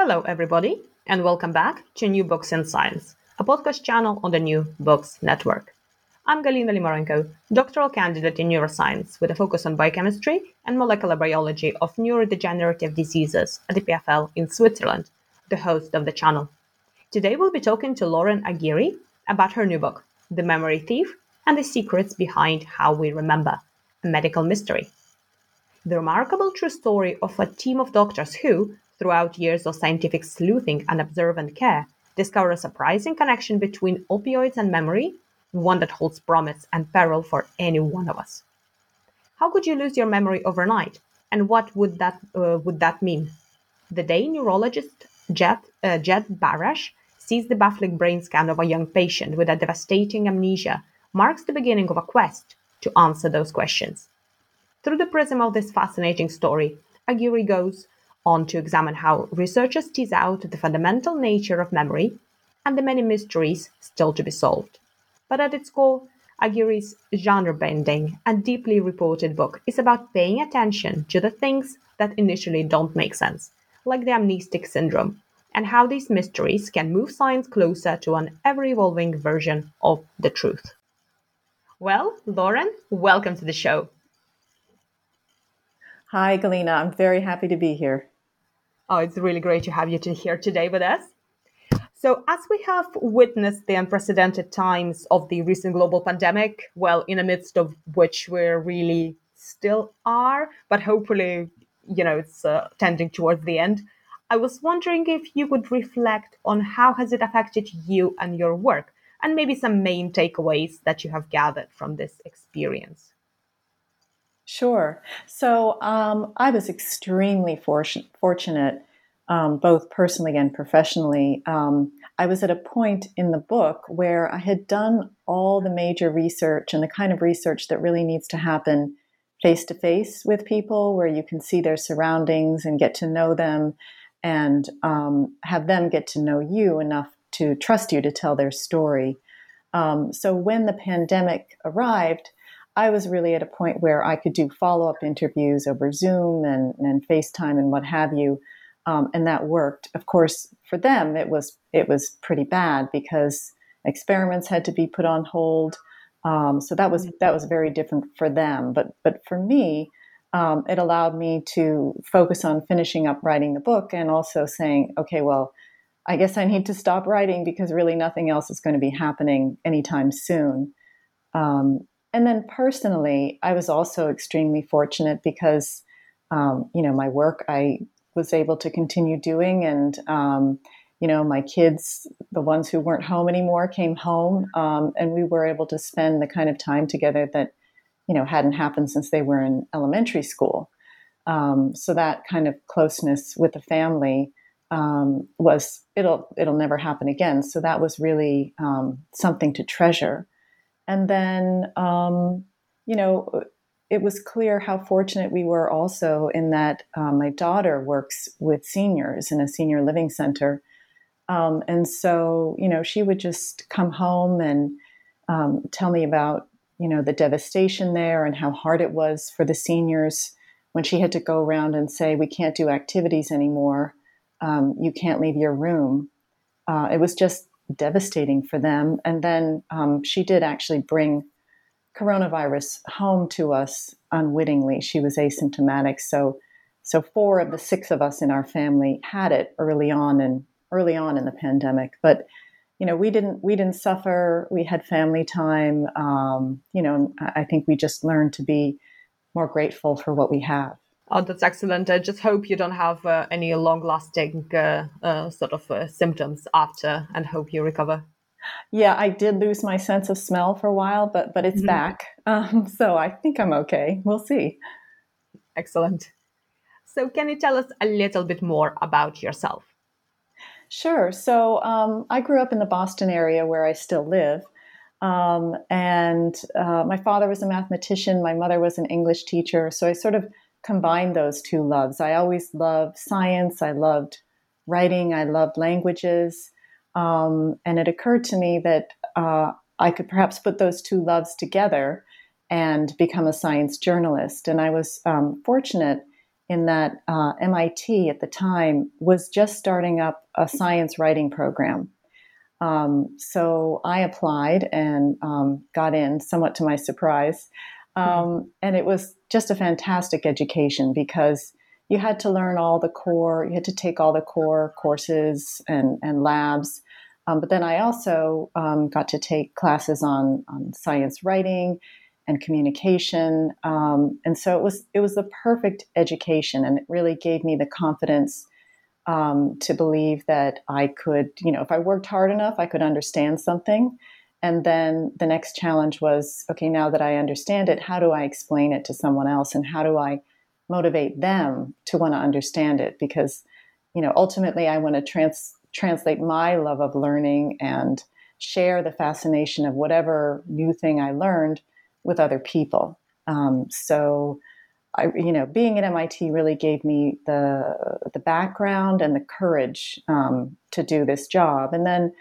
Hello, everybody, and welcome back to New Books in Science, a podcast channel on the New Books Network. I'm Galina Limorenko, doctoral candidate in neuroscience with a focus on biochemistry and molecular biology of neurodegenerative diseases at the PFL in Switzerland, the host of the channel. Today we'll be talking to Lauren Aguirre about her new book, The Memory Thief and the Secrets Behind How We Remember, a medical mystery. The remarkable true story of a team of doctors who, throughout years of scientific sleuthing and observant care, discover a surprising connection between opioids and memory, one that holds promise and peril for any one of us. How could you lose your memory overnight, and what would that uh, would that mean? The day neurologist Jed, uh, Jed Barash sees the baffling brain scan of a young patient with a devastating amnesia marks the beginning of a quest to answer those questions. Through the prism of this fascinating story, Aguirre goes on to examine how researchers tease out the fundamental nature of memory and the many mysteries still to be solved. But at its core, Aguirre's genre bending and deeply reported book is about paying attention to the things that initially don't make sense, like the amnestic syndrome, and how these mysteries can move science closer to an ever evolving version of the truth. Well, Lauren, welcome to the show. Hi, Galina. I'm very happy to be here. Oh, it's really great to have you to here today with us. So, as we have witnessed the unprecedented times of the recent global pandemic, well, in the midst of which we're really still are, but hopefully, you know, it's uh, tending towards the end. I was wondering if you would reflect on how has it affected you and your work, and maybe some main takeaways that you have gathered from this experience. Sure. So um, I was extremely for- fortunate, um, both personally and professionally. Um, I was at a point in the book where I had done all the major research and the kind of research that really needs to happen face to face with people, where you can see their surroundings and get to know them and um, have them get to know you enough to trust you to tell their story. Um, so when the pandemic arrived, I was really at a point where I could do follow up interviews over Zoom and, and FaceTime and what have you. Um, and that worked. Of course, for them, it was it was pretty bad because experiments had to be put on hold. Um, so that was that was very different for them. But but for me, um, it allowed me to focus on finishing up writing the book and also saying, okay, well, I guess I need to stop writing because really nothing else is going to be happening anytime soon. Um, and then personally, I was also extremely fortunate because, um, you know, my work I was able to continue doing, and um, you know, my kids, the ones who weren't home anymore, came home, um, and we were able to spend the kind of time together that, you know, hadn't happened since they were in elementary school. Um, so that kind of closeness with the family um, was it'll it'll never happen again. So that was really um, something to treasure. And then, um, you know, it was clear how fortunate we were also in that um, my daughter works with seniors in a senior living center. Um, and so, you know, she would just come home and um, tell me about, you know, the devastation there and how hard it was for the seniors when she had to go around and say, we can't do activities anymore. Um, you can't leave your room. Uh, it was just devastating for them. And then um, she did actually bring coronavirus home to us unwittingly. She was asymptomatic, so So four of the six of us in our family had it early on and early on in the pandemic, but you know we didn't we didn't suffer. We had family time. Um, you know, I think we just learned to be more grateful for what we have. Oh, that's excellent. I just hope you don't have uh, any long lasting uh, uh, sort of uh, symptoms after and hope you recover. Yeah, I did lose my sense of smell for a while, but but it's mm-hmm. back. Um, so I think I'm okay. We'll see. Excellent. So, can you tell us a little bit more about yourself? Sure. So, um, I grew up in the Boston area where I still live. Um, and uh, my father was a mathematician, my mother was an English teacher. So, I sort of combined those two loves. I always loved science, I loved writing, I loved languages. Um, and it occurred to me that uh, I could perhaps put those two loves together and become a science journalist. And I was um, fortunate in that uh, MIT at the time was just starting up a science writing program. Um, so I applied and um, got in, somewhat to my surprise. Um, and it was just a fantastic education because you had to learn all the core, you had to take all the core courses and, and labs. Um, but then I also um, got to take classes on, on science writing and communication. Um, and so it was it was the perfect education, and it really gave me the confidence um, to believe that I could, you know, if I worked hard enough, I could understand something. And then the next challenge was, okay, now that I understand it, how do I explain it to someone else, and how do I motivate them to want to understand it? Because, you know, ultimately, I want to trans- translate my love of learning and share the fascination of whatever new thing I learned with other people. Um, so, I, you know, being at MIT really gave me the the background and the courage um, to do this job. And then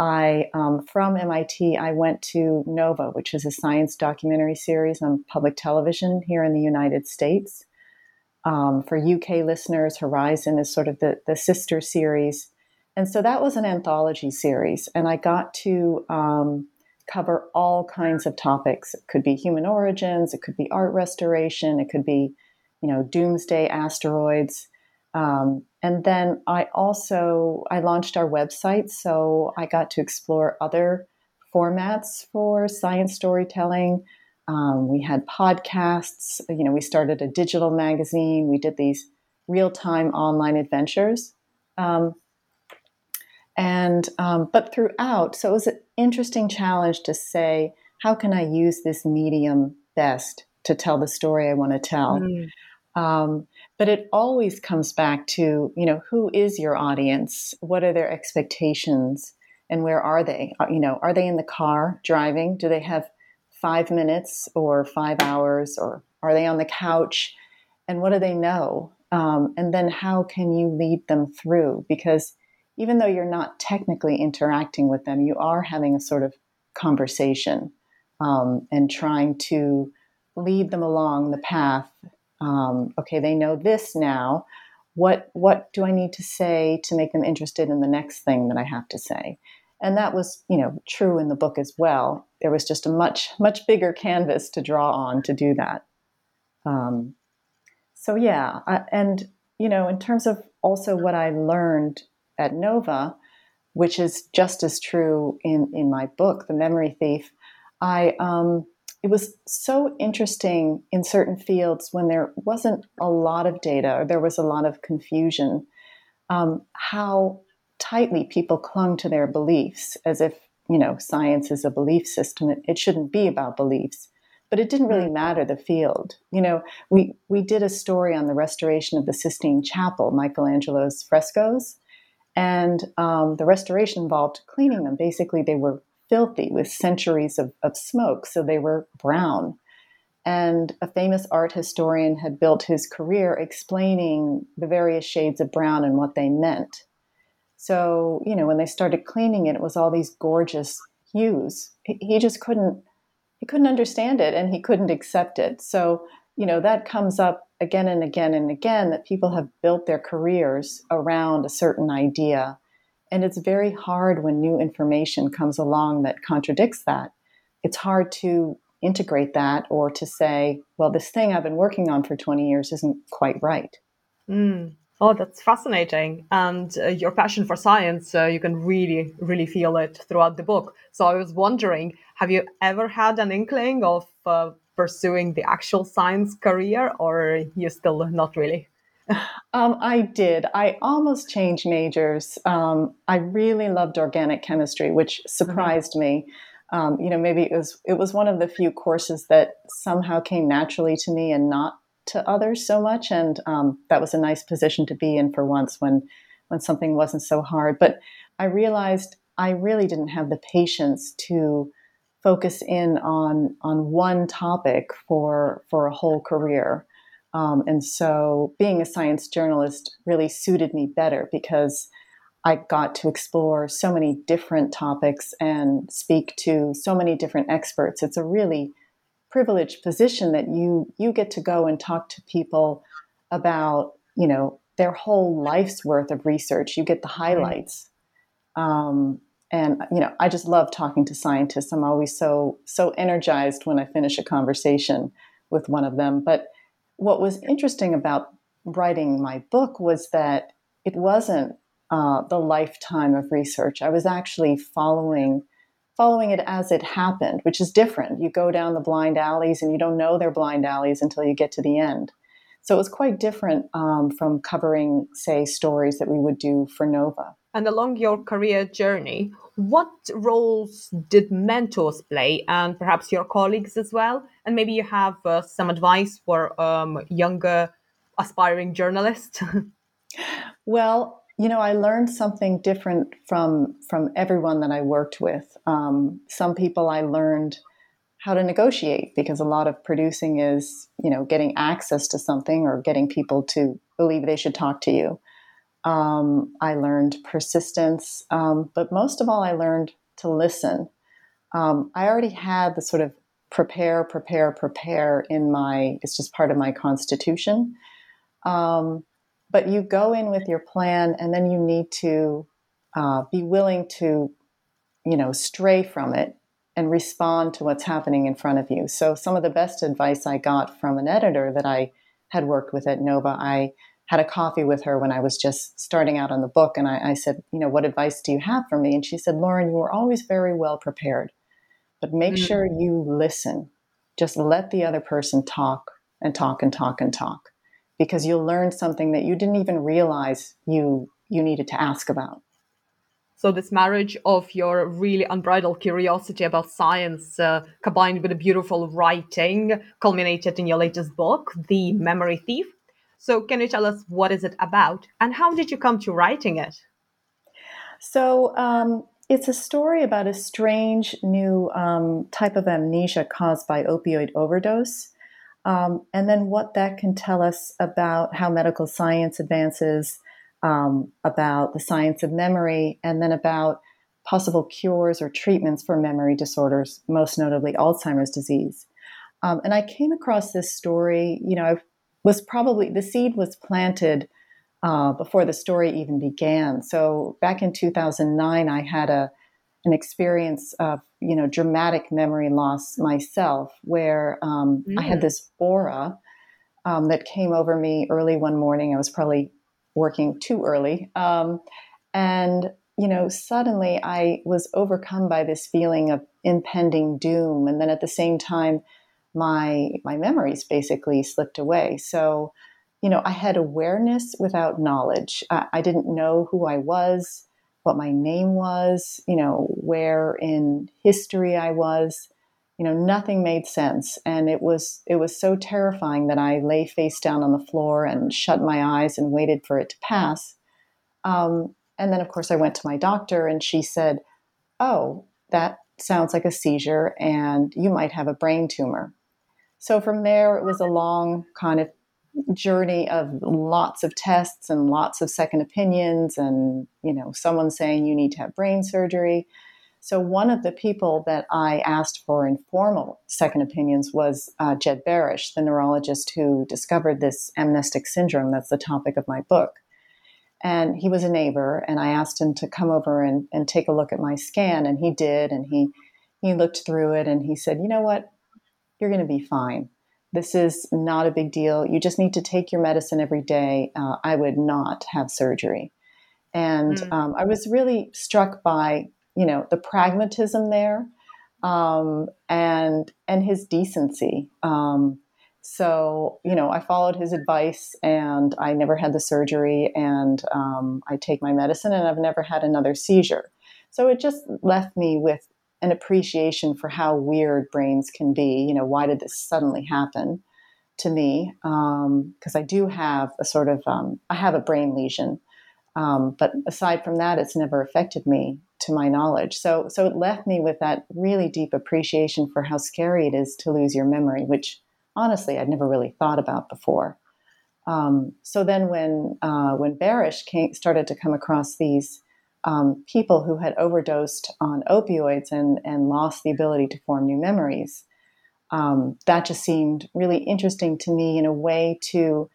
I, um, from MIT, I went to Nova, which is a science documentary series on public television here in the United States. Um, for UK listeners, Horizon is sort of the the sister series, and so that was an anthology series, and I got to um, cover all kinds of topics. It could be human origins, it could be art restoration, it could be, you know, doomsday asteroids. Um, and then I also I launched our website, so I got to explore other formats for science storytelling. Um, we had podcasts. You know, we started a digital magazine. We did these real time online adventures. Um, and um, but throughout, so it was an interesting challenge to say, how can I use this medium best to tell the story I want to tell? Mm. Um, but it always comes back to, you know, who is your audience? What are their expectations? And where are they? Uh, you know, are they in the car driving? Do they have five minutes or five hours? Or are they on the couch? And what do they know? Um, and then how can you lead them through? Because even though you're not technically interacting with them, you are having a sort of conversation um, and trying to lead them along the path. Um, okay, they know this now. What what do I need to say to make them interested in the next thing that I have to say? And that was, you know, true in the book as well. There was just a much much bigger canvas to draw on to do that. Um, so yeah, I, and you know, in terms of also what I learned at Nova, which is just as true in, in my book, The Memory Thief, I um, it was so interesting in certain fields when there wasn't a lot of data or there was a lot of confusion, um, how tightly people clung to their beliefs as if you know science is a belief system. It, it shouldn't be about beliefs but it didn't really mm. matter the field. You know, we we did a story on the restoration of the Sistine Chapel, Michelangelo's frescoes, and um, the restoration involved cleaning them. Basically, they were filthy with centuries of, of smoke, so they were brown. And a famous art historian had built his career explaining the various shades of brown and what they meant. So, you know, when they started cleaning it, it was all these gorgeous hues. He just couldn't he couldn't understand it and he couldn't accept it. So, you know, that comes up again and again and again that people have built their careers around a certain idea. And it's very hard when new information comes along that contradicts that. It's hard to integrate that or to say, well, this thing I've been working on for 20 years isn't quite right. Mm. Oh, that's fascinating. And uh, your passion for science, uh, you can really, really feel it throughout the book. So I was wondering have you ever had an inkling of uh, pursuing the actual science career, or you still not really? Um, I did. I almost changed majors. Um, I really loved organic chemistry, which mm-hmm. surprised mm-hmm. me. Um, you know, maybe it was it was one of the few courses that somehow came naturally to me and not to others so much, and um, that was a nice position to be in for once when when something wasn't so hard. But I realized I really didn't have the patience to focus in on on one topic for for a whole career. Um, and so being a science journalist really suited me better because I got to explore so many different topics and speak to so many different experts. It's a really privileged position that you you get to go and talk to people about you know their whole life's worth of research. You get the highlights, um, and you know I just love talking to scientists. I'm always so so energized when I finish a conversation with one of them. But what was interesting about writing my book was that it wasn't uh, the lifetime of research. I was actually following following it as it happened, which is different. You go down the blind alleys and you don't know they're blind alleys until you get to the end. So it was quite different um, from covering, say, stories that we would do for Nova. And along your career journey, what roles did mentors play, and perhaps your colleagues as well? And maybe you have uh, some advice for um, younger aspiring journalists. well, you know, I learned something different from from everyone that I worked with. Um, some people I learned how to negotiate because a lot of producing is, you know, getting access to something or getting people to believe they should talk to you. Um, I learned persistence, um, but most of all, I learned to listen. Um, I already had the sort of prepare, prepare, prepare in my. It's just part of my constitution. Um, but you go in with your plan and then you need to uh, be willing to you know stray from it and respond to what's happening in front of you so some of the best advice i got from an editor that i had worked with at nova i had a coffee with her when i was just starting out on the book and I, I said you know what advice do you have for me and she said lauren you were always very well prepared but make mm-hmm. sure you listen just let the other person talk and talk and talk and talk because you'll learn something that you didn't even realize you you needed to ask about. So this marriage of your really unbridled curiosity about science, uh, combined with a beautiful writing, culminated in your latest book, The Memory Thief. So can you tell us what is it about, and how did you come to writing it? So um, it's a story about a strange new um, type of amnesia caused by opioid overdose. Um, and then what that can tell us about how medical science advances, um, about the science of memory, and then about possible cures or treatments for memory disorders, most notably Alzheimer's disease. Um, and I came across this story, you know, I was probably the seed was planted uh, before the story even began. So back in 2009, I had a an experience of you know dramatic memory loss myself, where um, mm. I had mm. this aura um, that came over me early one morning. I was probably working too early, um, and you know suddenly I was overcome by this feeling of impending doom, and then at the same time, my my memories basically slipped away. So you know I had awareness without knowledge. I, I didn't know who I was what my name was, you know, where in history I was. You know, nothing made sense. And it was it was so terrifying that I lay face down on the floor and shut my eyes and waited for it to pass. Um, and then of course I went to my doctor and she said, Oh, that sounds like a seizure and you might have a brain tumor. So from there it was a long kind of journey of lots of tests and lots of second opinions and you know someone saying you need to have brain surgery. So one of the people that i asked for informal second opinions was uh, jed barash the neurologist who discovered this amnestic syndrome that's the topic of my book. And he was a neighbor and i asked him to come over and, and take a look at my scan and he did and he he looked through it and he said you know what you're going to be fine this is not a big deal. You just need to take your medicine every day. Uh, I would not have surgery. And mm. um, I was really struck by, you know, the pragmatism there um, and and his decency. Um, so you know, I followed his advice, and I never had the surgery, and um, I take my medicine, and I've never had another seizure. So it just left me with an appreciation for how weird brains can be. You know, why did this suddenly happen to me? Because um, I do have a sort of um, I have a brain lesion, um, but aside from that, it's never affected me to my knowledge. So so it left me with that really deep appreciation for how scary it is to lose your memory, which honestly I'd never really thought about before. Um, so then when uh, when Barash came, started to come across these um, people who had overdosed on opioids and, and lost the ability to form new memories. Um, that just seemed really interesting to me in a way to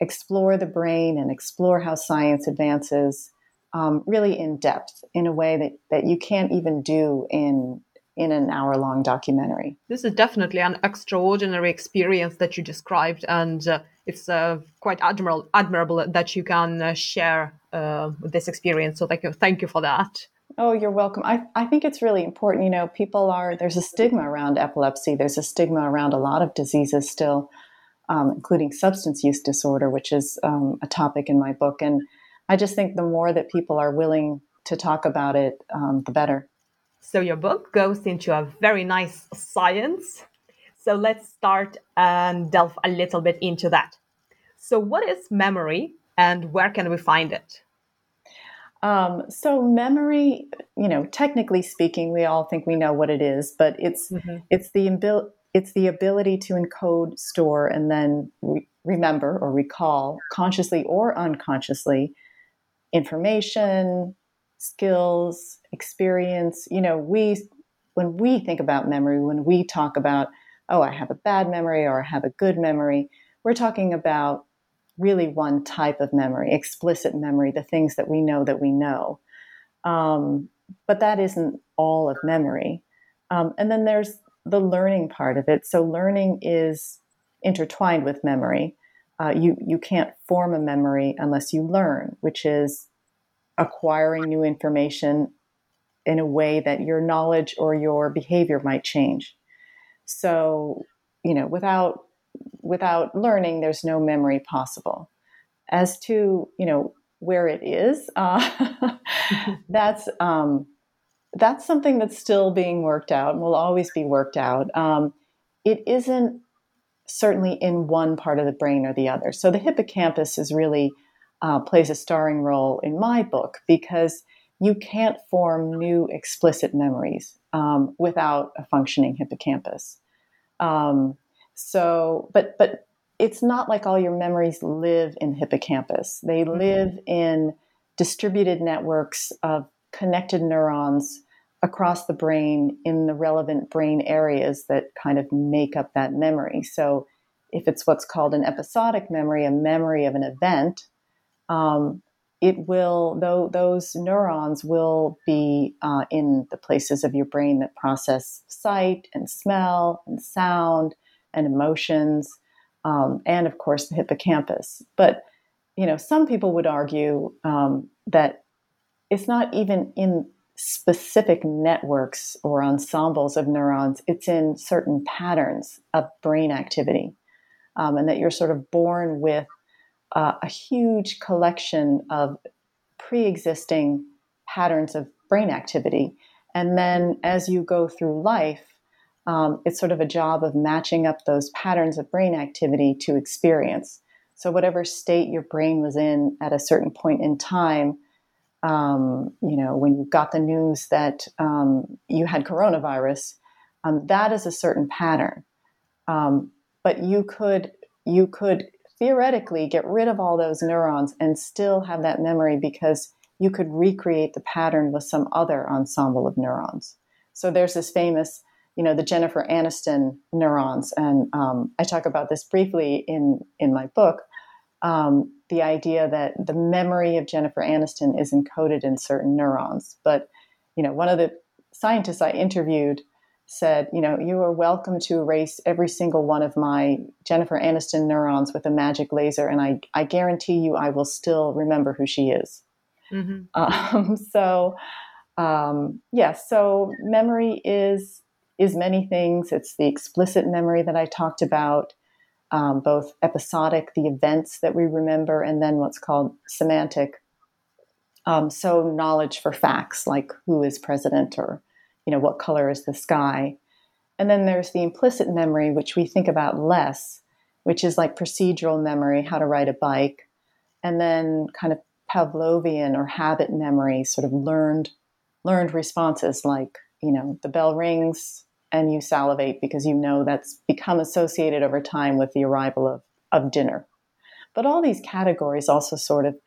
explore the brain and explore how science advances um, really in depth in a way that, that you can't even do in in an hour long documentary. This is definitely an extraordinary experience that you described, and uh, it's uh, quite admirable, admirable that you can uh, share uh, this experience. So, thank you, thank you for that. Oh, you're welcome. I, I think it's really important. You know, people are, there's a stigma around epilepsy, there's a stigma around a lot of diseases still, um, including substance use disorder, which is um, a topic in my book. And I just think the more that people are willing to talk about it, um, the better. So your book goes into a very nice science. So let's start and delve a little bit into that. So, what is memory and where can we find it? Um, so memory, you know, technically speaking, we all think we know what it is, but it's mm-hmm. it's the it's the ability to encode, store, and then re- remember or recall consciously or unconsciously information, skills, experience. You know, we when we think about memory, when we talk about, oh, I have a bad memory or I have a good memory, we're talking about really one type of memory, explicit memory, the things that we know that we know. Um, but that isn't all of memory. Um, and then there's the learning part of it. So learning is intertwined with memory. Uh, you you can't form a memory unless you learn, which is acquiring new information in a way that your knowledge or your behavior might change. So, you know, without without learning, there's no memory possible. As to you know where it is, uh, that's um, that's something that's still being worked out and will always be worked out. Um, it isn't certainly in one part of the brain or the other. So the hippocampus is really uh, plays a starring role in my book because you can't form new explicit memories um, without a functioning hippocampus. Um, so, but but it's not like all your memories live in hippocampus. They mm-hmm. live in distributed networks of connected neurons across the brain in the relevant brain areas that kind of make up that memory. So, if it's what's called an episodic memory, a memory of an event, um, it will though those neurons will be uh, in the places of your brain that process sight and smell and sound and emotions, um, and of course the hippocampus. But you know, some people would argue um, that it's not even in specific networks or ensembles of neurons, it's in certain patterns of brain activity. Um, and that you're sort of born with uh, a huge collection of pre existing patterns of brain activity. And then as you go through life, um, it's sort of a job of matching up those patterns of brain activity to experience. So, whatever state your brain was in at a certain point in time, um, you know, when you got the news that um, you had coronavirus, um, that is a certain pattern. Um, but you could you could theoretically get rid of all those neurons and still have that memory because you could recreate the pattern with some other ensemble of neurons. So there's this famous, you know, the Jennifer Aniston neurons, and um, I talk about this briefly in in my book um, the idea that the memory of Jennifer Aniston is encoded in certain neurons. But you know, one of the scientists I interviewed said, you know, you are welcome to erase every single one of my Jennifer Aniston neurons with a magic laser, and I, I guarantee you I will still remember who she is. Mm-hmm. Um, so, um, yes, yeah, so memory is is many things. It's the explicit memory that I talked about, um, both episodic, the events that we remember, and then what's called semantic. Um, so knowledge for facts, like who is president or you know, what color is the sky? And then there's the implicit memory, which we think about less, which is like procedural memory, how to ride a bike, and then kind of Pavlovian or habit memory, sort of learned learned responses like, you know, the bell rings and you salivate because you know that's become associated over time with the arrival of, of dinner. But all these categories also sort of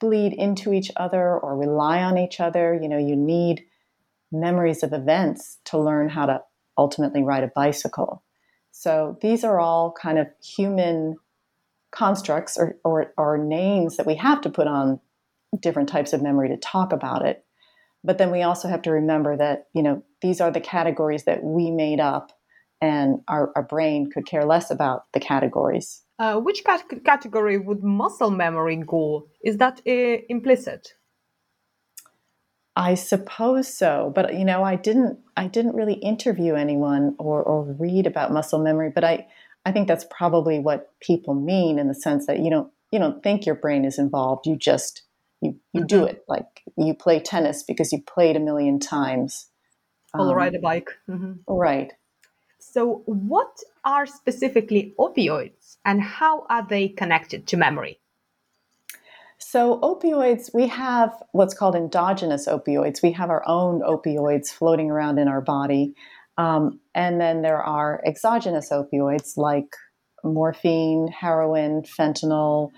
bleed into each other or rely on each other. You know, you need memories of events to learn how to ultimately ride a bicycle. So these are all kind of human constructs or, or, or, names that we have to put on different types of memory to talk about it. But then we also have to remember that, you know, these are the categories that we made up and our, our brain could care less about the categories. Uh, which cat- category would muscle memory go? Is that uh, implicit? I suppose so, but you know, I didn't I didn't really interview anyone or, or read about muscle memory, but I I think that's probably what people mean in the sense that you don't you don't think your brain is involved. You just you you mm-hmm. do it like you play tennis because you played a million times. Or um, ride a bike. Mm-hmm. Right. So, what are specifically opioids, and how are they connected to memory? So, opioids, we have what's called endogenous opioids. We have our own opioids floating around in our body. Um, and then there are exogenous opioids like morphine, heroin, fentanyl,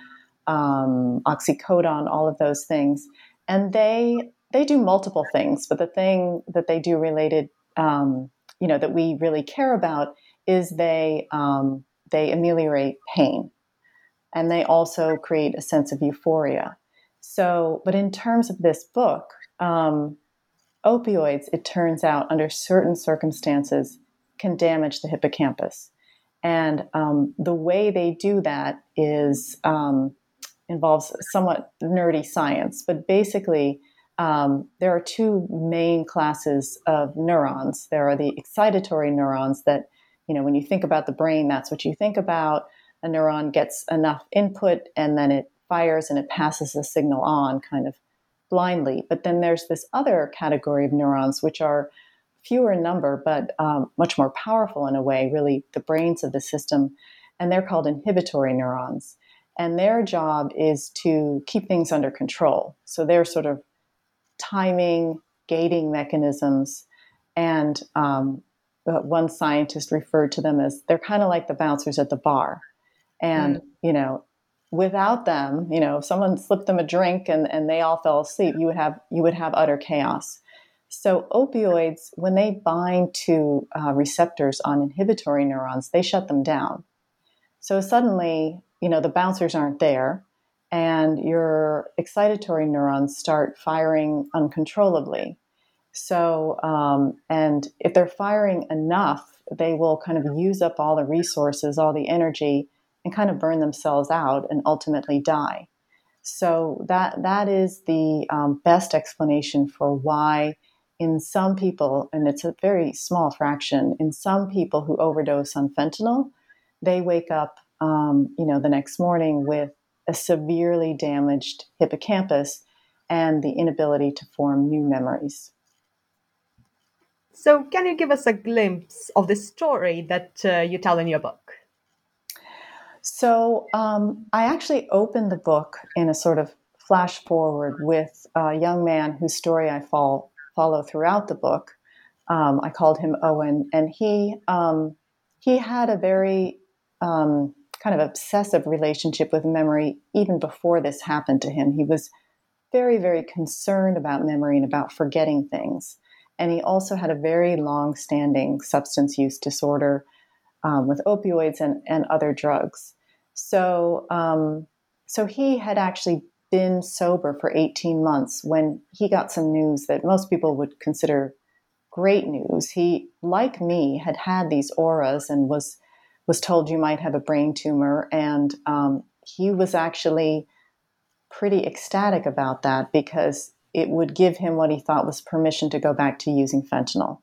um, oxycodone, all of those things. And they they do multiple things, but the thing that they do related, um, you know, that we really care about is they um, they ameliorate pain and they also create a sense of euphoria. So, but in terms of this book, um, opioids, it turns out, under certain circumstances, can damage the hippocampus. And um, the way they do that is um, involves somewhat nerdy science, but basically, um, there are two main classes of neurons. There are the excitatory neurons that, you know, when you think about the brain, that's what you think about a neuron gets enough input and then it fires and it passes the signal on kind of blindly. But then there's this other category of neurons, which are fewer in number, but um, much more powerful in a way, really the brains of the system. And they're called inhibitory neurons. And their job is to keep things under control. So they're sort of timing, gating mechanisms. And um, one scientist referred to them as they're kind of like the bouncers at the bar. And, mm. you know, without them, you know, if someone slipped them a drink and, and they all fell asleep, you would have you would have utter chaos. So opioids, when they bind to uh, receptors on inhibitory neurons, they shut them down. So suddenly, you know, the bouncers aren't there, and your excitatory neurons start firing uncontrollably. So, um, and if they're firing enough, they will kind of use up all the resources, all the energy, and kind of burn themselves out and ultimately die. So that that is the um, best explanation for why, in some people, and it's a very small fraction, in some people who overdose on fentanyl, they wake up, um, you know, the next morning with a severely damaged hippocampus and the inability to form new memories. So, can you give us a glimpse of the story that uh, you tell in your book? So um, I actually opened the book in a sort of flash forward with a young man whose story I follow, follow throughout the book. Um, I called him Owen, and he um, he had a very um, kind of obsessive relationship with memory even before this happened to him. He was very very concerned about memory and about forgetting things, and he also had a very long standing substance use disorder um, with opioids and, and other drugs. So, um, so he had actually been sober for 18 months when he got some news that most people would consider great news. He, like me, had had these auras and was was told you might have a brain tumor, and um, he was actually pretty ecstatic about that because it would give him what he thought was permission to go back to using fentanyl.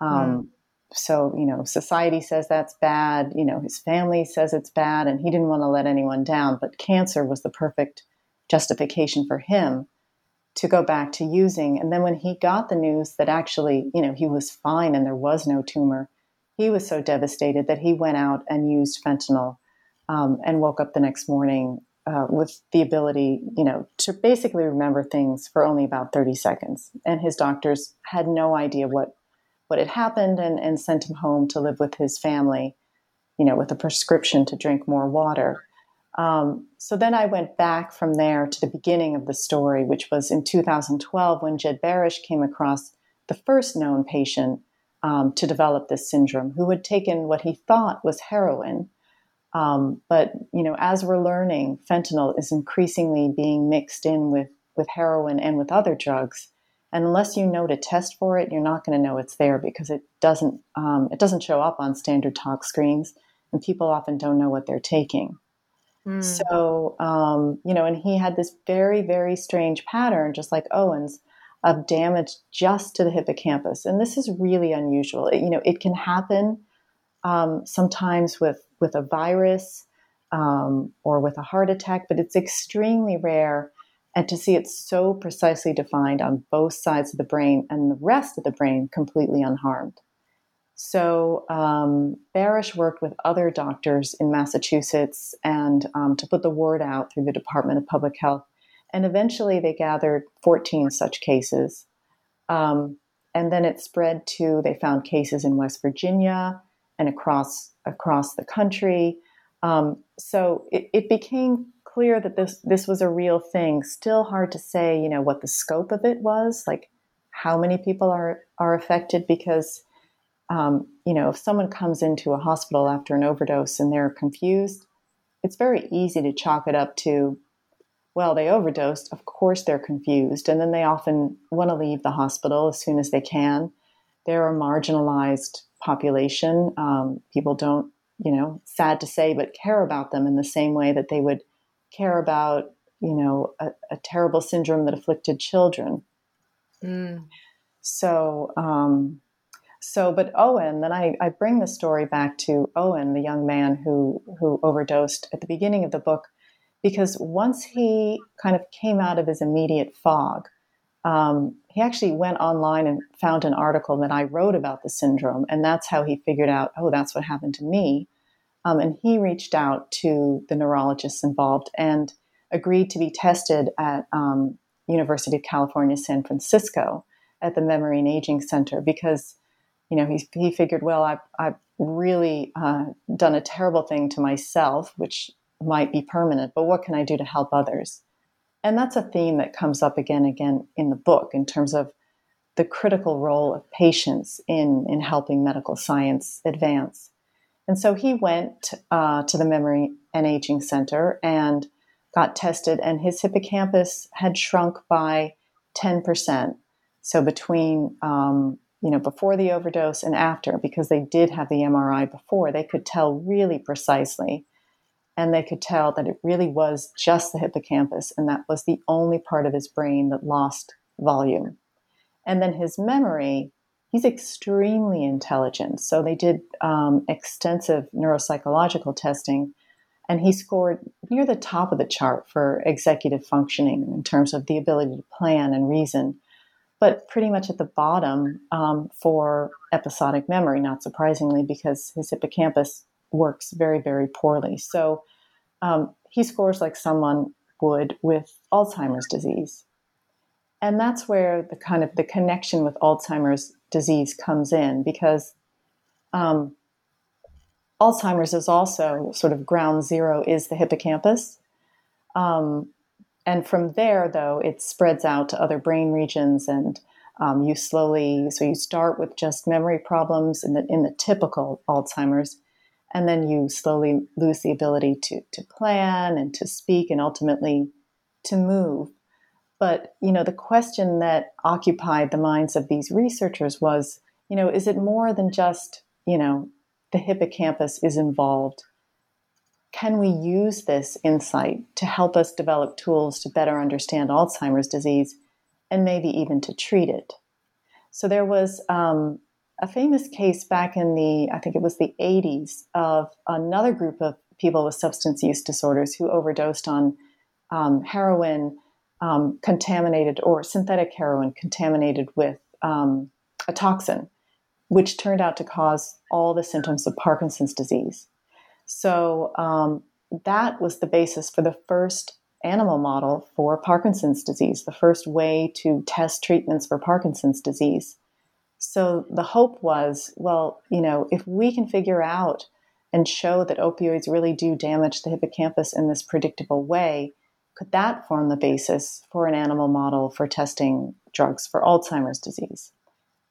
Um, mm. So, you know, society says that's bad. You know, his family says it's bad, and he didn't want to let anyone down. But cancer was the perfect justification for him to go back to using. And then when he got the news that actually, you know, he was fine and there was no tumor, he was so devastated that he went out and used fentanyl um, and woke up the next morning uh, with the ability, you know, to basically remember things for only about 30 seconds. And his doctors had no idea what what had happened and, and sent him home to live with his family, you know, with a prescription to drink more water. Um, so then I went back from there to the beginning of the story, which was in 2012 when Jed Barash came across the first known patient um, to develop this syndrome who had taken what he thought was heroin. Um, but you know, as we're learning, fentanyl is increasingly being mixed in with with heroin and with other drugs. And unless you know to test for it, you're not going to know it's there because it doesn't um, it doesn't show up on standard tox screens, and people often don't know what they're taking. Mm. So, um, you know, and he had this very, very strange pattern, just like Owen's, of damage just to the hippocampus. And this is really unusual. It, you know, it can happen um, sometimes with, with a virus um, or with a heart attack, but it's extremely rare. And to see it so precisely defined on both sides of the brain and the rest of the brain completely unharmed. So um, Barash worked with other doctors in Massachusetts and um, to put the word out through the Department of Public Health. And eventually they gathered 14 such cases. Um, and then it spread to, they found cases in West Virginia and across, across the country. Um, so it, it became clear that this, this was a real thing. Still hard to say, you know, what the scope of it was, like how many people are, are affected because um, you know, if someone comes into a hospital after an overdose and they're confused, it's very easy to chalk it up to, well, they overdosed. Of course, they're confused. And then they often want to leave the hospital as soon as they can. They're a marginalized population. Um, people don't, you know, sad to say, but care about them in the same way that they would care about, you know, a, a terrible syndrome that afflicted children. Mm. So, um, so, but Owen, then I, I bring the story back to Owen, the young man who, who overdosed at the beginning of the book, because once he kind of came out of his immediate fog, um, he actually went online and found an article that I wrote about the syndrome. And that's how he figured out, oh, that's what happened to me. Um, and he reached out to the neurologists involved and agreed to be tested at um, University of California, San Francisco at the Memory and Aging Center because you know, he, he figured, well, I've, I've really uh, done a terrible thing to myself, which might be permanent, but what can I do to help others? And that's a theme that comes up again and again in the book in terms of the critical role of patients in, in helping medical science advance. And so he went uh, to the Memory and Aging Center and got tested, and his hippocampus had shrunk by 10%. So between um, you know, before the overdose and after, because they did have the MRI before, they could tell really precisely. And they could tell that it really was just the hippocampus, and that was the only part of his brain that lost volume. And then his memory, he's extremely intelligent. So they did um, extensive neuropsychological testing, and he scored near the top of the chart for executive functioning in terms of the ability to plan and reason but pretty much at the bottom um, for episodic memory, not surprisingly, because his hippocampus works very, very poorly. So um, he scores like someone would with Alzheimer's disease. And that's where the kind of the connection with Alzheimer's disease comes in because um, Alzheimer's is also sort of ground zero is the hippocampus. Um, and from there, though, it spreads out to other brain regions, and um, you slowly. So you start with just memory problems in the in the typical Alzheimer's, and then you slowly lose the ability to to plan and to speak, and ultimately to move. But you know, the question that occupied the minds of these researchers was, you know, is it more than just, you know, the hippocampus is involved? Can we use this insight to help us develop tools to better understand Alzheimer's disease and maybe even to treat it? So there was um, a famous case back in the, I think it was the 80s, of another group of people with substance use disorders who overdosed on um, heroin um, contaminated or synthetic heroin contaminated with um, a toxin, which turned out to cause all the symptoms of Parkinson's disease. So um, that was the basis for the first animal model for Parkinson's disease, the first way to test treatments for Parkinson's disease. So the hope was, well, you know, if we can figure out and show that opioids really do damage the hippocampus in this predictable way, could that form the basis for an animal model for testing drugs for Alzheimer's disease?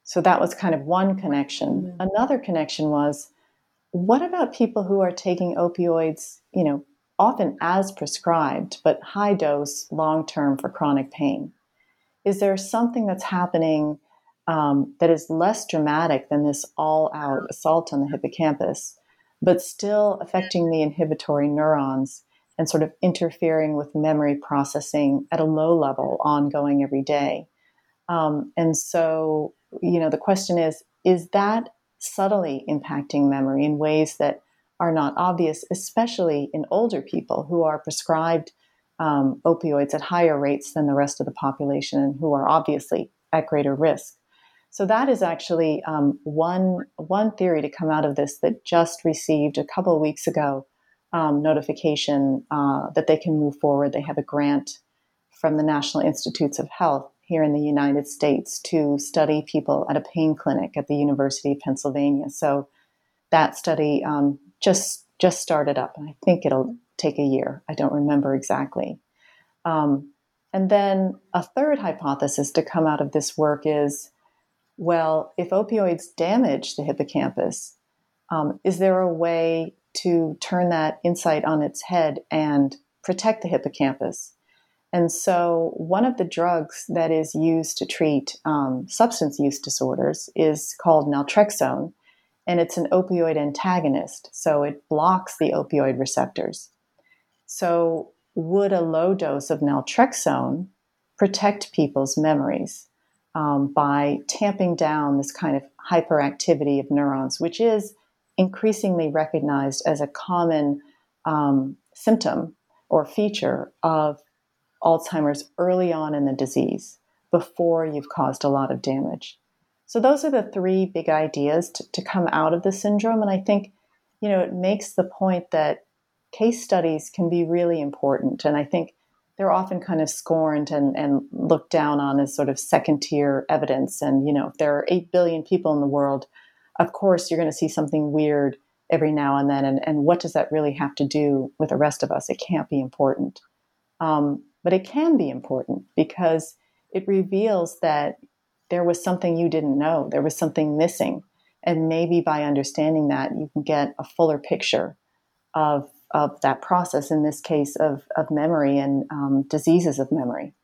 So that was kind of one connection. Mm-hmm. Another connection was what about people who are taking opioids, you know, often as prescribed, but high dose long term for chronic pain? Is there something that's happening um, that is less dramatic than this all out assault on the hippocampus, but still affecting the inhibitory neurons and sort of interfering with memory processing at a low level, ongoing every day? Um, and so, you know, the question is is that subtly impacting memory in ways that are not obvious, especially in older people who are prescribed um, opioids at higher rates than the rest of the population and who are obviously at greater risk. So that is actually um, one one theory to come out of this that just received a couple of weeks ago um, notification uh, that they can move forward. They have a grant from the National Institutes of Health here in the United States to study people at a pain clinic at the University of Pennsylvania. So that study um, just just started up, I think it'll take a year. I don't remember exactly. Um, and then a third hypothesis to come out of this work is well, if opioids damage the hippocampus, um, is there a way to turn that insight on its head and protect the hippocampus? And so, one of the drugs that is used to treat um, substance use disorders is called naltrexone, and it's an opioid antagonist. So, it blocks the opioid receptors. So, would a low dose of naltrexone protect people's memories? um, by tamping down this kind of hyperactivity of neurons, which is increasingly recognized as a common um, symptom or feature of Alzheimer's early on in the disease before you've caused a lot of damage. So, those are the three big ideas to, to come out of the syndrome. And I think, you know, it makes the point that case studies can be really important. And I think they're often kind of scorned and, and looked down on as sort of second tier evidence. And, you know, if there are 8 billion people in the world, of course you're going to see something weird every now and then. And, and what does that really have to do with the rest of us? It can't be important. Um, but it can be important because it reveals that there was something you didn't know, there was something missing. And maybe by understanding that, you can get a fuller picture of of that process, in this case of, of memory and um, diseases of memory.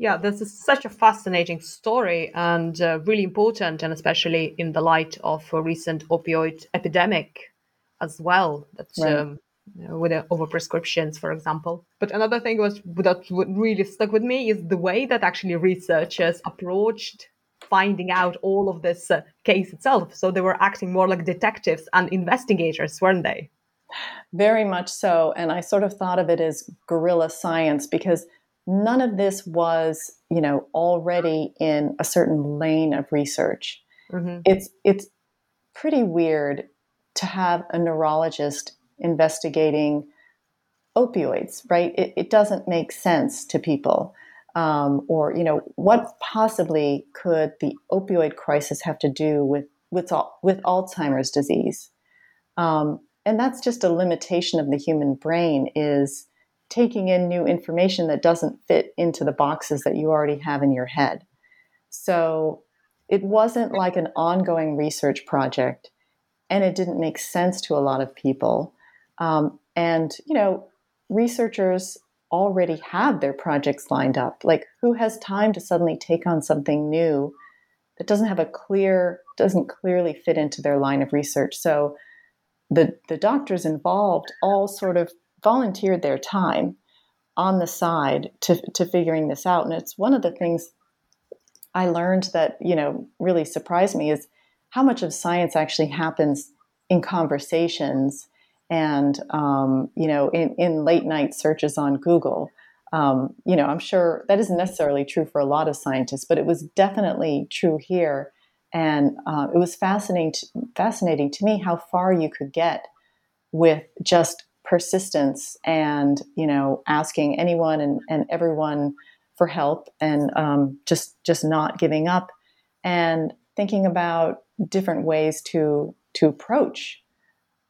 Yeah, this is such a fascinating story and uh, really important, and especially in the light of a recent opioid epidemic as well. That's right. um, with the overprescriptions, for example. But another thing was that really stuck with me is the way that actually researchers approached finding out all of this uh, case itself. So they were acting more like detectives and investigators, weren't they? Very much so. And I sort of thought of it as guerrilla science because none of this was, you know, already in a certain lane of research. Mm-hmm. It's it's pretty weird to have a neurologist investigating opioids, right? It, it doesn't make sense to people. Um, or, you know, what possibly could the opioid crisis have to do with with, with Alzheimer's disease? Um, and that's just a limitation of the human brain is taking in new information that doesn't fit into the boxes that you already have in your head. So it wasn't like an ongoing research project and it didn't make sense to a lot of people. Um, and you know researchers already have their projects lined up. Like who has time to suddenly take on something new that doesn't have a clear doesn't clearly fit into their line of research. So the the doctors involved all sort of volunteered their time on the side to to figuring this out. And it's one of the things I learned that you know really surprised me is how much of science actually happens in conversations and um, you know in, in late night searches on Google. Um, you know, I'm sure that isn't necessarily true for a lot of scientists, but it was definitely true here. And uh, it was fascinating, to, fascinating to me how far you could get with just persistence and you know asking anyone and, and everyone for help and um, just just not giving up and thinking about different ways to to approach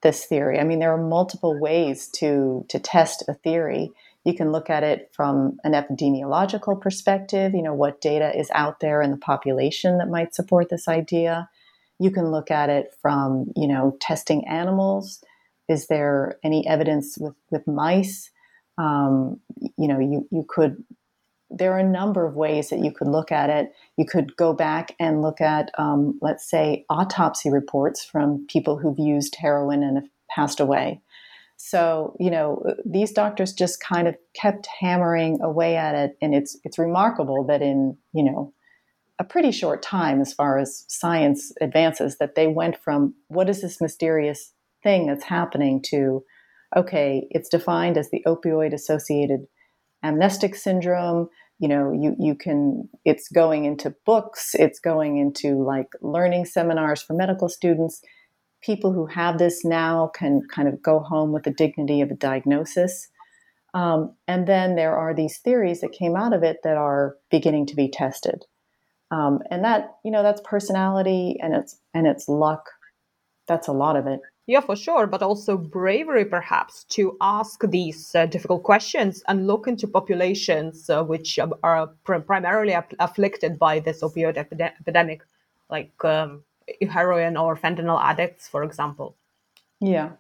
this theory. I mean, there are multiple ways to to test a theory. You can look at it from an epidemiological perspective, you know, what data is out there in the population that might support this idea. You can look at it from, you know, testing animals. Is there any evidence with, with mice? Um, you know, you, you could there are a number of ways that you could look at it. You could go back and look at, um, let's say, autopsy reports from people who've used heroin and have passed away. So, you know, these doctors just kind of kept hammering away at it. And it's, it's remarkable that in, you know, a pretty short time, as far as science advances, that they went from what is this mysterious thing that's happening to, okay, it's defined as the opioid associated amnestic syndrome. You know you you can it's going into books it's going into like learning seminars for medical students. People who have this now can kind of go home with the dignity of a diagnosis. Um, and then there are these theories that came out of it that are beginning to be tested. Um, and that you know that's personality and it's and it's luck. That's a lot of it yeah, for sure, but also bravery perhaps to ask these uh, difficult questions and look into populations uh, which are pr- primarily afflicted by this opioid epide- epidemic, like um, heroin or fentanyl addicts, for example. Yeah,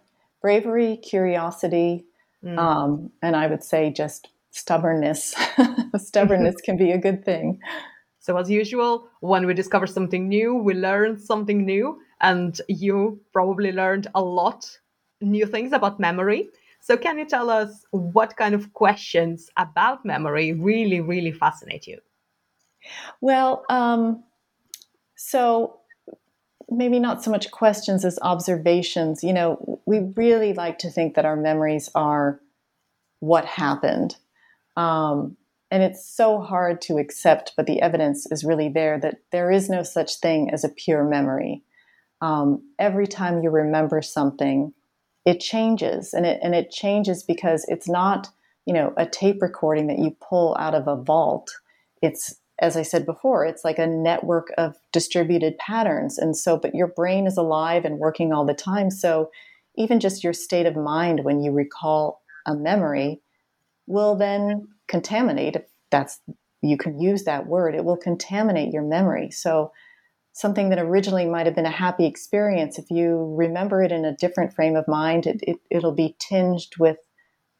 bravery, curiosity, mm. um, and I would say just stubbornness. stubbornness can be a good thing. So, as usual, when we discover something new, we learn something new and you probably learned a lot new things about memory. So, can you tell us what kind of questions about memory really, really fascinate you? Well, um, so maybe not so much questions as observations. You know, we really like to think that our memories are what happened. Um, and it's so hard to accept, but the evidence is really there that there is no such thing as a pure memory um, every time you remember something, it changes, and it and it changes because it's not you know a tape recording that you pull out of a vault. It's as I said before, it's like a network of distributed patterns, and so but your brain is alive and working all the time. So even just your state of mind when you recall a memory will then contaminate. If that's you can use that word, it will contaminate your memory. So something that originally might have been a happy experience, if you remember it in a different frame of mind, it, it, it'll be tinged with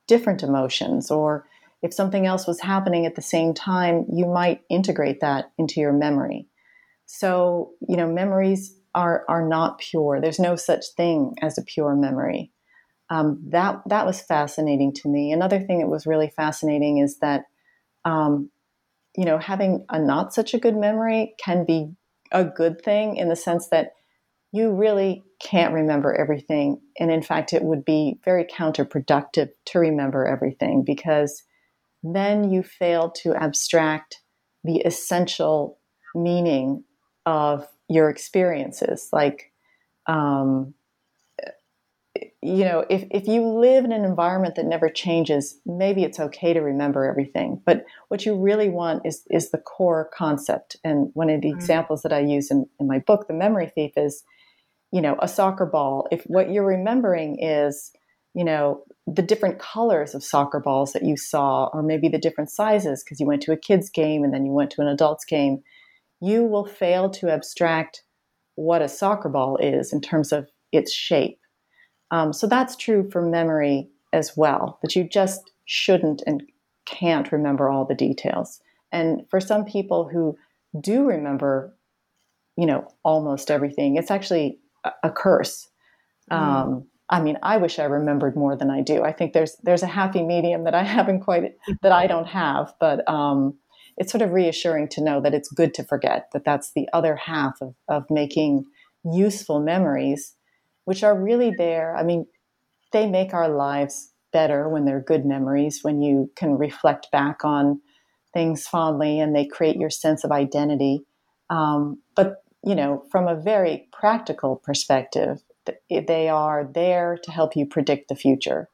different emotions. Or if something else was happening at the same time, you might integrate that into your memory. So, you know, memories are, are not pure. There's no such thing as a pure memory. Um, that, that was fascinating to me. Another thing that was really fascinating is that, um, you know, having a not such a good memory can be a good thing in the sense that you really can't remember everything. And in fact, it would be very counterproductive to remember everything because then you fail to abstract the essential meaning of your experiences. Like, um, you know, if, if you live in an environment that never changes, maybe it's okay to remember everything. But what you really want is, is the core concept. And one of the mm-hmm. examples that I use in, in my book, The Memory Thief, is, you know, a soccer ball. If what you're remembering is, you know, the different colors of soccer balls that you saw, or maybe the different sizes because you went to a kid's game and then you went to an adult's game, you will fail to abstract what a soccer ball is in terms of its shape um, so that's true for memory as well, that you just shouldn't and can't remember all the details. And for some people who do remember you know, almost everything. It's actually a, a curse. Mm. Um, I mean, I wish I remembered more than I do. I think there's there's a happy medium that I haven't quite that I don't have, but um, it's sort of reassuring to know that it's good to forget that that's the other half of, of making useful memories, which are really there. I mean, they make our lives better when they're good memories, when you can reflect back on things fondly and they create your sense of identity. Um, but, you know, from a very practical perspective, they are there to help you predict the future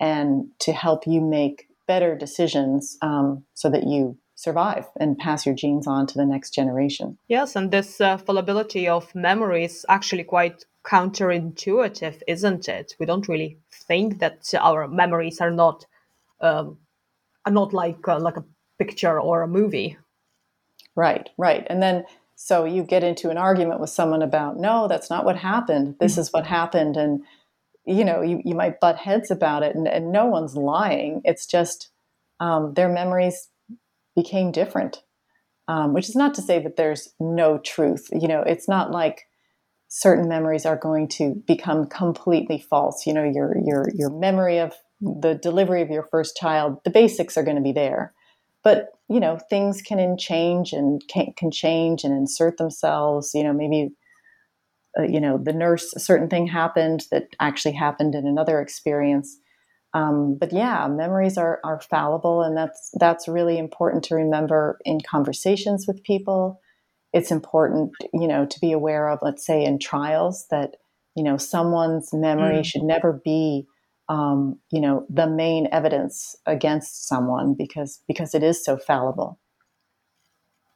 and to help you make better decisions um, so that you survive and pass your genes on to the next generation. Yes, and this uh, fallibility of memory is actually quite counterintuitive, isn't it? We don't really think that our memories are not um, are not like uh, like a picture or a movie. Right, right, and then so you get into an argument with someone about no, that's not what happened. This mm-hmm. is what happened, and you know you, you might butt heads about it, and, and no one's lying. It's just um, their memories became different. Um, which is not to say that there's no truth. You know, it's not like certain memories are going to become completely false. You know, your your your memory of the delivery of your first child, the basics are going to be there, but you know, things can change and can, can change and insert themselves. You know, maybe. Uh, you know, the nurse, a certain thing happened that actually happened in another experience. Um, but yeah, memories are, are fallible, and that's that's really important to remember in conversations with people. It's important, you know, to be aware of, let's say, in trials, that you know someone's memory mm. should never be, um, you know, the main evidence against someone because because it is so fallible.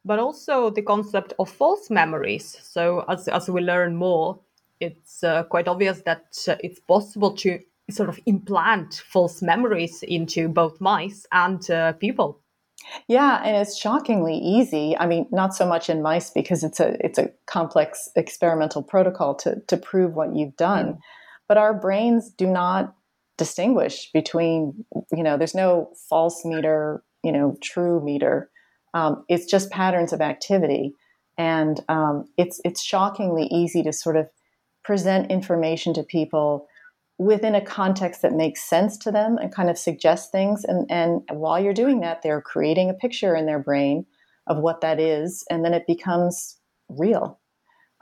But also the concept of false memories. So as as we learn more, it's uh, quite obvious that uh, it's possible to sort of implant false memories into both mice and uh, people. Yeah, and it's shockingly easy. I mean, not so much in mice because it's a it's a complex experimental protocol to to prove what you've done. Mm. But our brains do not distinguish between, you know, there's no false meter, you know, true meter. Um, it's just patterns of activity, and um, it's it's shockingly easy to sort of present information to people within a context that makes sense to them and kind of suggest things. And, and while you're doing that, they're creating a picture in their brain of what that is, and then it becomes real.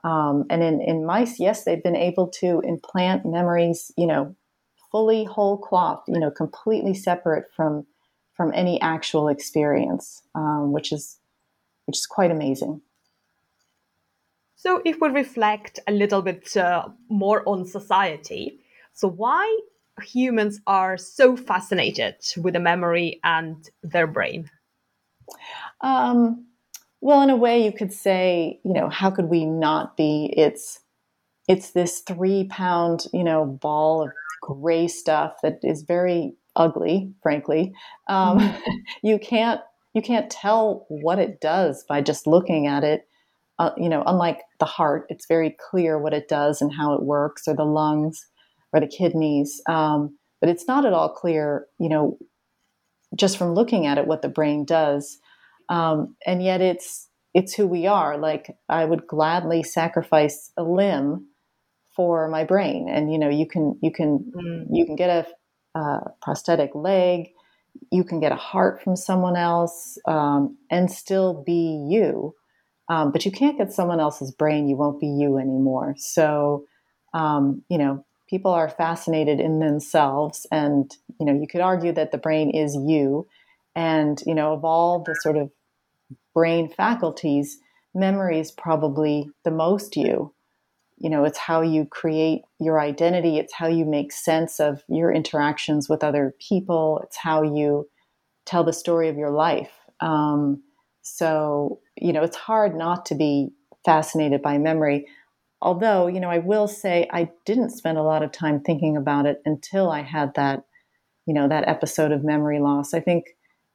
Um, and in, in mice, yes, they've been able to implant memories, you know, fully whole cloth, you know, completely separate from from any actual experience, um, which is which is quite amazing. So, if we reflect a little bit uh, more on society, so, why humans are so fascinated with the memory and their brain? Um, well, in a way, you could say, you know, how could we not be? It's it's this three pound, you know, ball of gray stuff that is very ugly, frankly. Um, mm-hmm. you can't you can't tell what it does by just looking at it. Uh, you know, unlike the heart, it's very clear what it does and how it works, or the lungs or the kidneys. Um, but it's not at all clear, you know, just from looking at it, what the brain does. Um, and yet it's it's who we are. Like I would gladly sacrifice a limb for my brain, and you know, you can you can mm. you can get a, a, prosthetic leg, you can get a heart from someone else, um, and still be you. Um, but you can't get someone else's brain; you won't be you anymore. So, um, you know, people are fascinated in themselves and you know you could argue that the brain is you and you know of all the sort of brain faculties memory is probably the most you. You know it's how you create your identity it's how you make sense of your interactions with other people it's how you tell the story of your life. Um, so you know it's hard not to be fascinated by memory although you know i will say i didn't spend a lot of time thinking about it until i had that you know that episode of memory loss. I think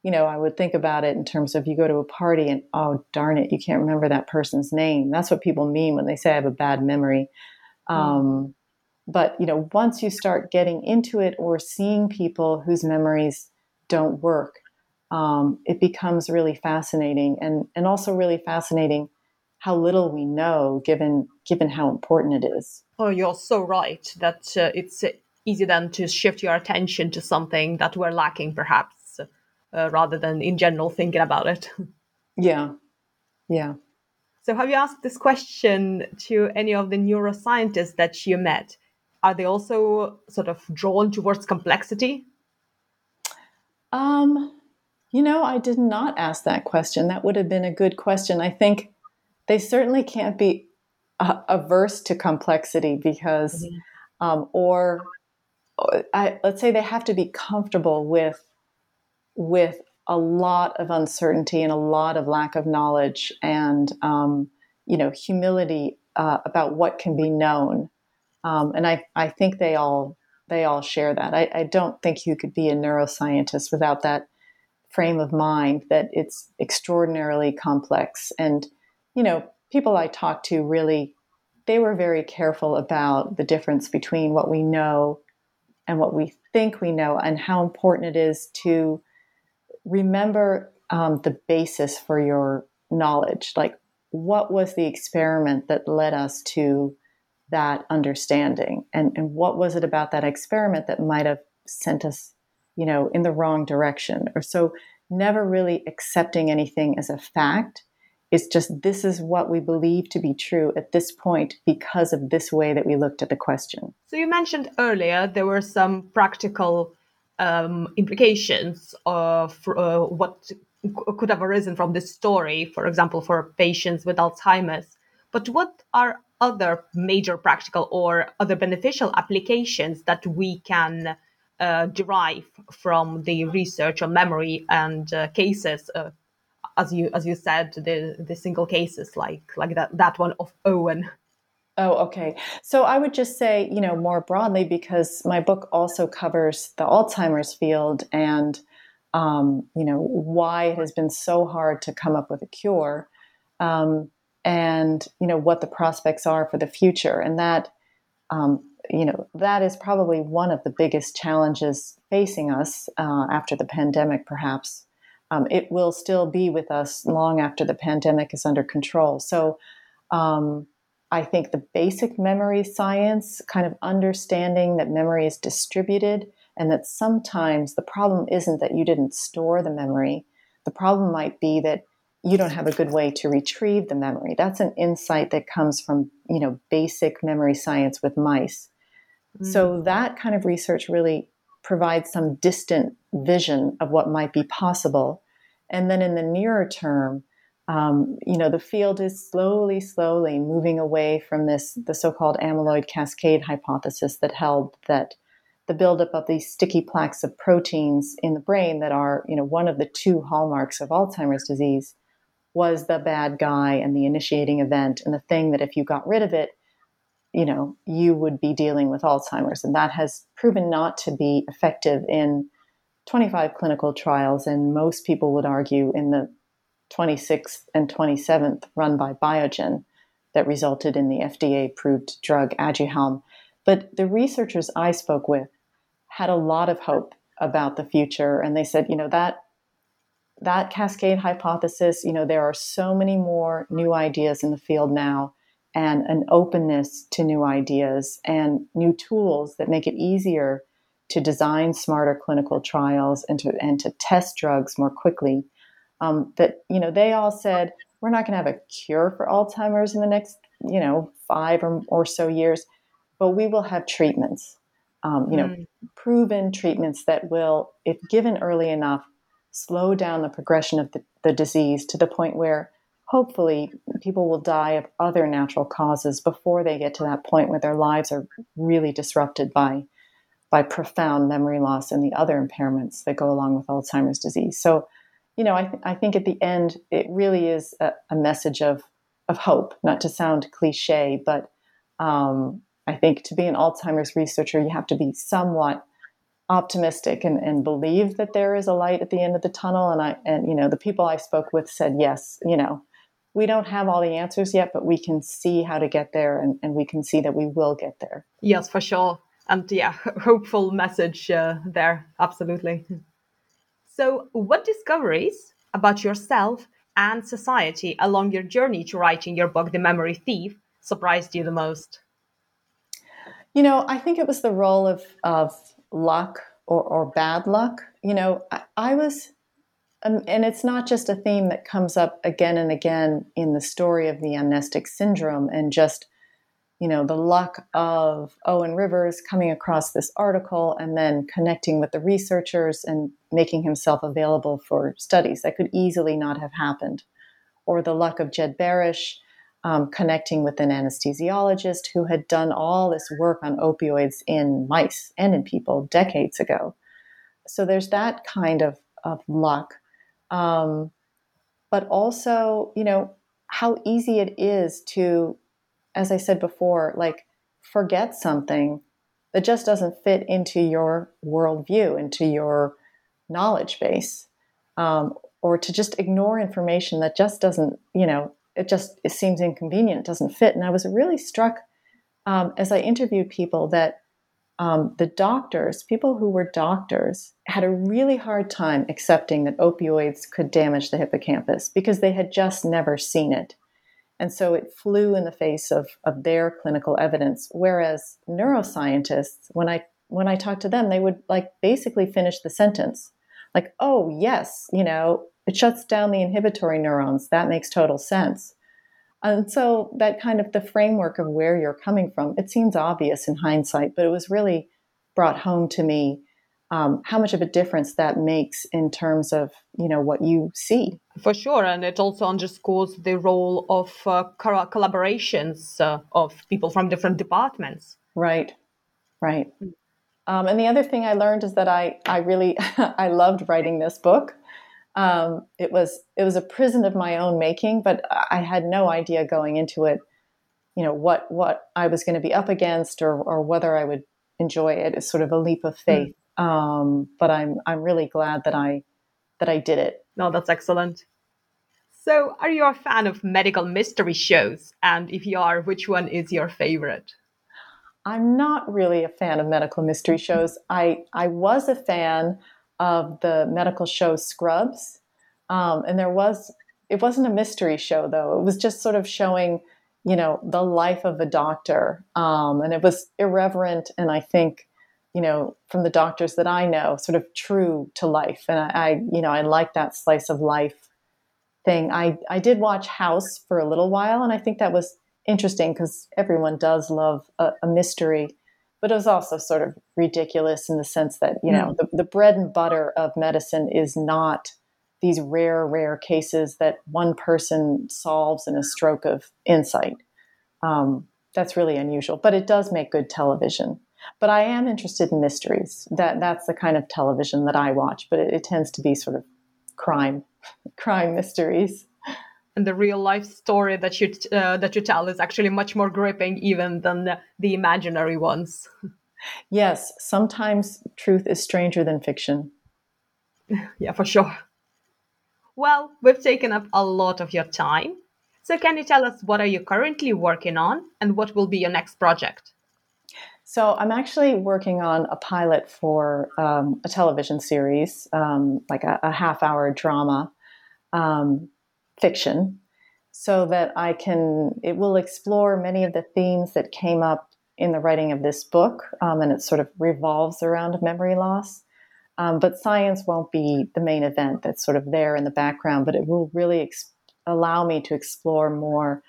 you know i would think about it in terms of you go to a party and oh darn it you can't remember that person's name. That's what people mean when they say i have a bad memory. Mm. um, but you know once you start getting into it or seeing people whose memories don't work um, it becomes really fascinating and and also really fascinating how little we know given given how important it is. Oh, you're so right that uh, it's uh, easy then to shift your attention to something that we're lacking, perhaps, uh, rather than in general thinking about it. Yeah, yeah. So, have you asked this question to any of the neuroscientists that you met? Are they also sort of drawn towards complexity? Um, you know, I did not ask that question. That would have been a good question. I think they certainly can't be uh, averse to complexity because, mm-hmm. um, or I, let's say they have to be comfortable with with a lot of uncertainty and a lot of lack of knowledge and um, you know humility uh, about what can be known um, and I, I think they all they all share that I, I don't think you could be a neuroscientist without that frame of mind that it's extraordinarily complex and you know people i talked to really they were very careful about the difference between what we know and what we think we know and how important it is to remember um, the basis for your knowledge. Like, what was the experiment that led us to that understanding? And, and what was it about that experiment that might have sent us, you know, in the wrong direction? Or so never really accepting anything as a fact. It's just this is what we believe to be true at this point because of this way that we looked at the question. So you mentioned earlier there were some practical um, implications of uh, what could have arisen from this story, for example, for patients with Alzheimer's. But what are other major practical or other beneficial applications that we can uh, derive from the research on memory and uh, cases, uh, as you as you said, the the single cases like like that that one of Owen? Oh, okay. So I would just say, you know, more broadly, because my book also covers the Alzheimer's field and, um, you know, why it has been so hard to come up with a cure, um, and you know what the prospects are for the future, and that, um, you know, that is probably one of the biggest challenges facing us uh, after the pandemic. Perhaps um, it will still be with us long after the pandemic is under control. So. Um, I think the basic memory science, kind of understanding that memory is distributed and that sometimes the problem isn't that you didn't store the memory. The problem might be that you don't have a good way to retrieve the memory. That's an insight that comes from, you know, basic memory science with mice. Mm. So that kind of research really provides some distant vision of what might be possible. And then in the nearer term, um, you know, the field is slowly, slowly moving away from this, the so-called amyloid cascade hypothesis that held that the buildup of these sticky plaques of proteins in the brain that are, you know, one of the two hallmarks of Alzheimer's disease was the bad guy and the initiating event and the thing that if you got rid of it, you know, you would be dealing with Alzheimer's. And that has proven not to be effective in 25 clinical trials. And most people would argue in the 26th and 27th, run by Biogen, that resulted in the FDA approved drug Aduhelm. But the researchers I spoke with had a lot of hope about the future, and they said, you know, that that cascade hypothesis, you know, there are so many more new ideas in the field now and an openness to new ideas and new tools that make it easier to design smarter clinical trials and to and to test drugs more quickly um, that you know they all said we're not going to have a cure for Alzheimer's in the next you know five or, or so years, but we will have treatments, um, you know, mm. proven treatments that will, if given early enough, slow down the progression of the, the disease to the point where hopefully people will die of other natural causes before they get to that point where their lives are really disrupted by by profound memory loss and the other impairments that go along with Alzheimer's disease. So you know, I, th- I think at the end, it really is a, a, message of, of hope, not to sound cliche, but um, I think to be an Alzheimer's researcher, you have to be somewhat optimistic and, and believe that there is a light at the end of the tunnel. And I, and, you know, the people I spoke with said, yes, you know, we don't have all the answers yet, but we can see how to get there and, and we can see that we will get there. Yes, for sure. And yeah, hopeful message uh, there. Absolutely. So, what discoveries about yourself and society along your journey to writing your book, The Memory Thief, surprised you the most? You know, I think it was the role of, of luck or, or bad luck. You know, I, I was, um, and it's not just a theme that comes up again and again in the story of the amnestic syndrome and just you know, the luck of Owen Rivers coming across this article and then connecting with the researchers and making himself available for studies. That could easily not have happened. Or the luck of Jed Barash um, connecting with an anesthesiologist who had done all this work on opioids in mice and in people decades ago. So there's that kind of, of luck. Um, but also, you know, how easy it is to as I said before, like forget something that just doesn't fit into your worldview, into your knowledge base, um, or to just ignore information that just doesn't, you know, it just it seems inconvenient, it doesn't fit. And I was really struck um, as I interviewed people that um, the doctors, people who were doctors, had a really hard time accepting that opioids could damage the hippocampus because they had just never seen it. And so it flew in the face of, of their clinical evidence. Whereas neuroscientists, when I when I talked to them, they would like basically finish the sentence. Like, oh yes, you know, it shuts down the inhibitory neurons. That makes total sense. And so that kind of the framework of where you're coming from, it seems obvious in hindsight, but it was really brought home to me um, how much of a difference that makes in terms of you know what you see. For sure and it also underscores the role of uh, collaborations uh, of people from different departments. Right right. Um, and the other thing i learned is that i i really i loved writing this book. Um, it was it was a prison of my own making but i had no idea going into it you know what what i was going to be up against or or whether i would enjoy it. It is sort of a leap of faith. mm um, but I'm I'm really glad that I that I did it. No, that's excellent. So, are you a fan of medical mystery shows? And if you are, which one is your favorite? I'm not really a fan of medical mystery shows. I I was a fan of the medical show Scrubs, um, and there was it wasn't a mystery show though. It was just sort of showing, you know, the life of a doctor, um, and it was irreverent and I think you know, from the doctors that I know, sort of true to life. And I, I you know, I like that slice of life thing. I, I did watch House for a little while, and I think that was interesting because everyone does love a, a, mystery, but it was also sort of ridiculous in the sense that, you know, mm. the, the bread and butter of medicine is not these rare, rare cases that one person solves in a stroke of insight. Um, that's really unusual, but it does make good television. But I am interested in mysteries. That that's the kind of television that I watch. But it, it tends to be sort of crime, crime mysteries. And the real life story that you uh, that you tell is actually much more gripping even than the, the imaginary ones. Yes, sometimes truth is stranger than fiction. yeah, for sure. Well, we've taken up a lot of your time. So can you tell us what are you currently working on and what will be your next project? So I'm actually working on a pilot for um, a television series, um, like a, a, half-hour drama um, fiction, so that I can. It will explore many of the themes that came up in the writing of this book, um, and it sort of revolves around memory loss. Um, but science won't be the main event that's sort of there in the background, but it will really ex- allow me to explore more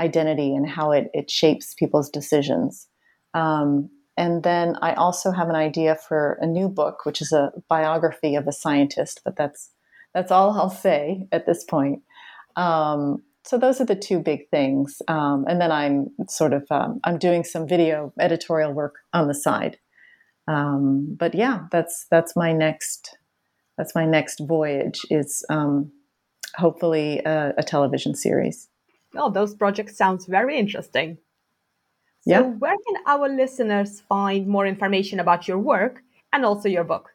identity and how it, it shapes people's decisions. Um, and then I also have an idea for a new book, which is a biography of a scientist, but that's that's all I'll say at this point. Um, so those are the two big things. Um, and then I'm sort of um, I'm doing some video editorial work on the side. Um, but yeah, that's that's my next that's my next voyage is um, hopefully a, a television series. Oh, those projects sounds very interesting. So, yeah. where can our listeners find more information about your work and also your book?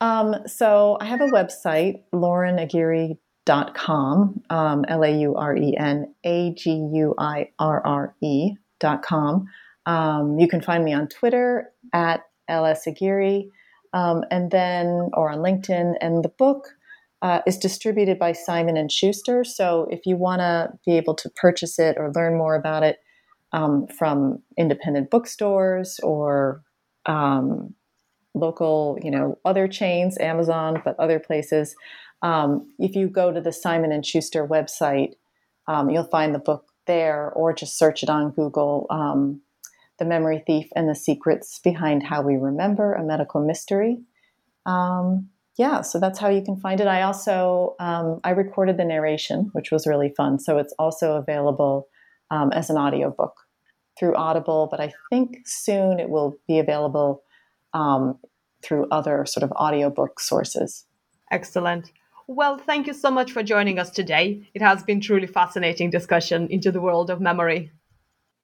Um, so, I have a website, laurenaguirre.com, um, L A U R E N A G U I R R E.com. Um, you can find me on Twitter at LS Aguirre, um, and then, or on LinkedIn. And the book, uh, is distributed by Simon and Schuster. So if you want to be able to purchase it or learn more about it um, from independent bookstores or um, local, you know, other chains, Amazon, but other places, um, if you go to the Simon and Schuster website, um, you'll find the book there, or just search it on Google. Um, the Memory Thief and the Secrets Behind How We Remember, a Medical Mystery. Um, yeah, so that's how you can find it. I also um, I recorded the narration, which was really fun. So it's also available um, as an audiobook through Audible, but I think soon it will be available um, through other sort of audiobook sources. Excellent. Well, thank you so much for joining us today. It has been truly fascinating discussion into the world of memory.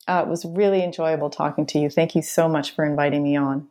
Uh, it was really enjoyable talking to you. Thank you so much for inviting me on.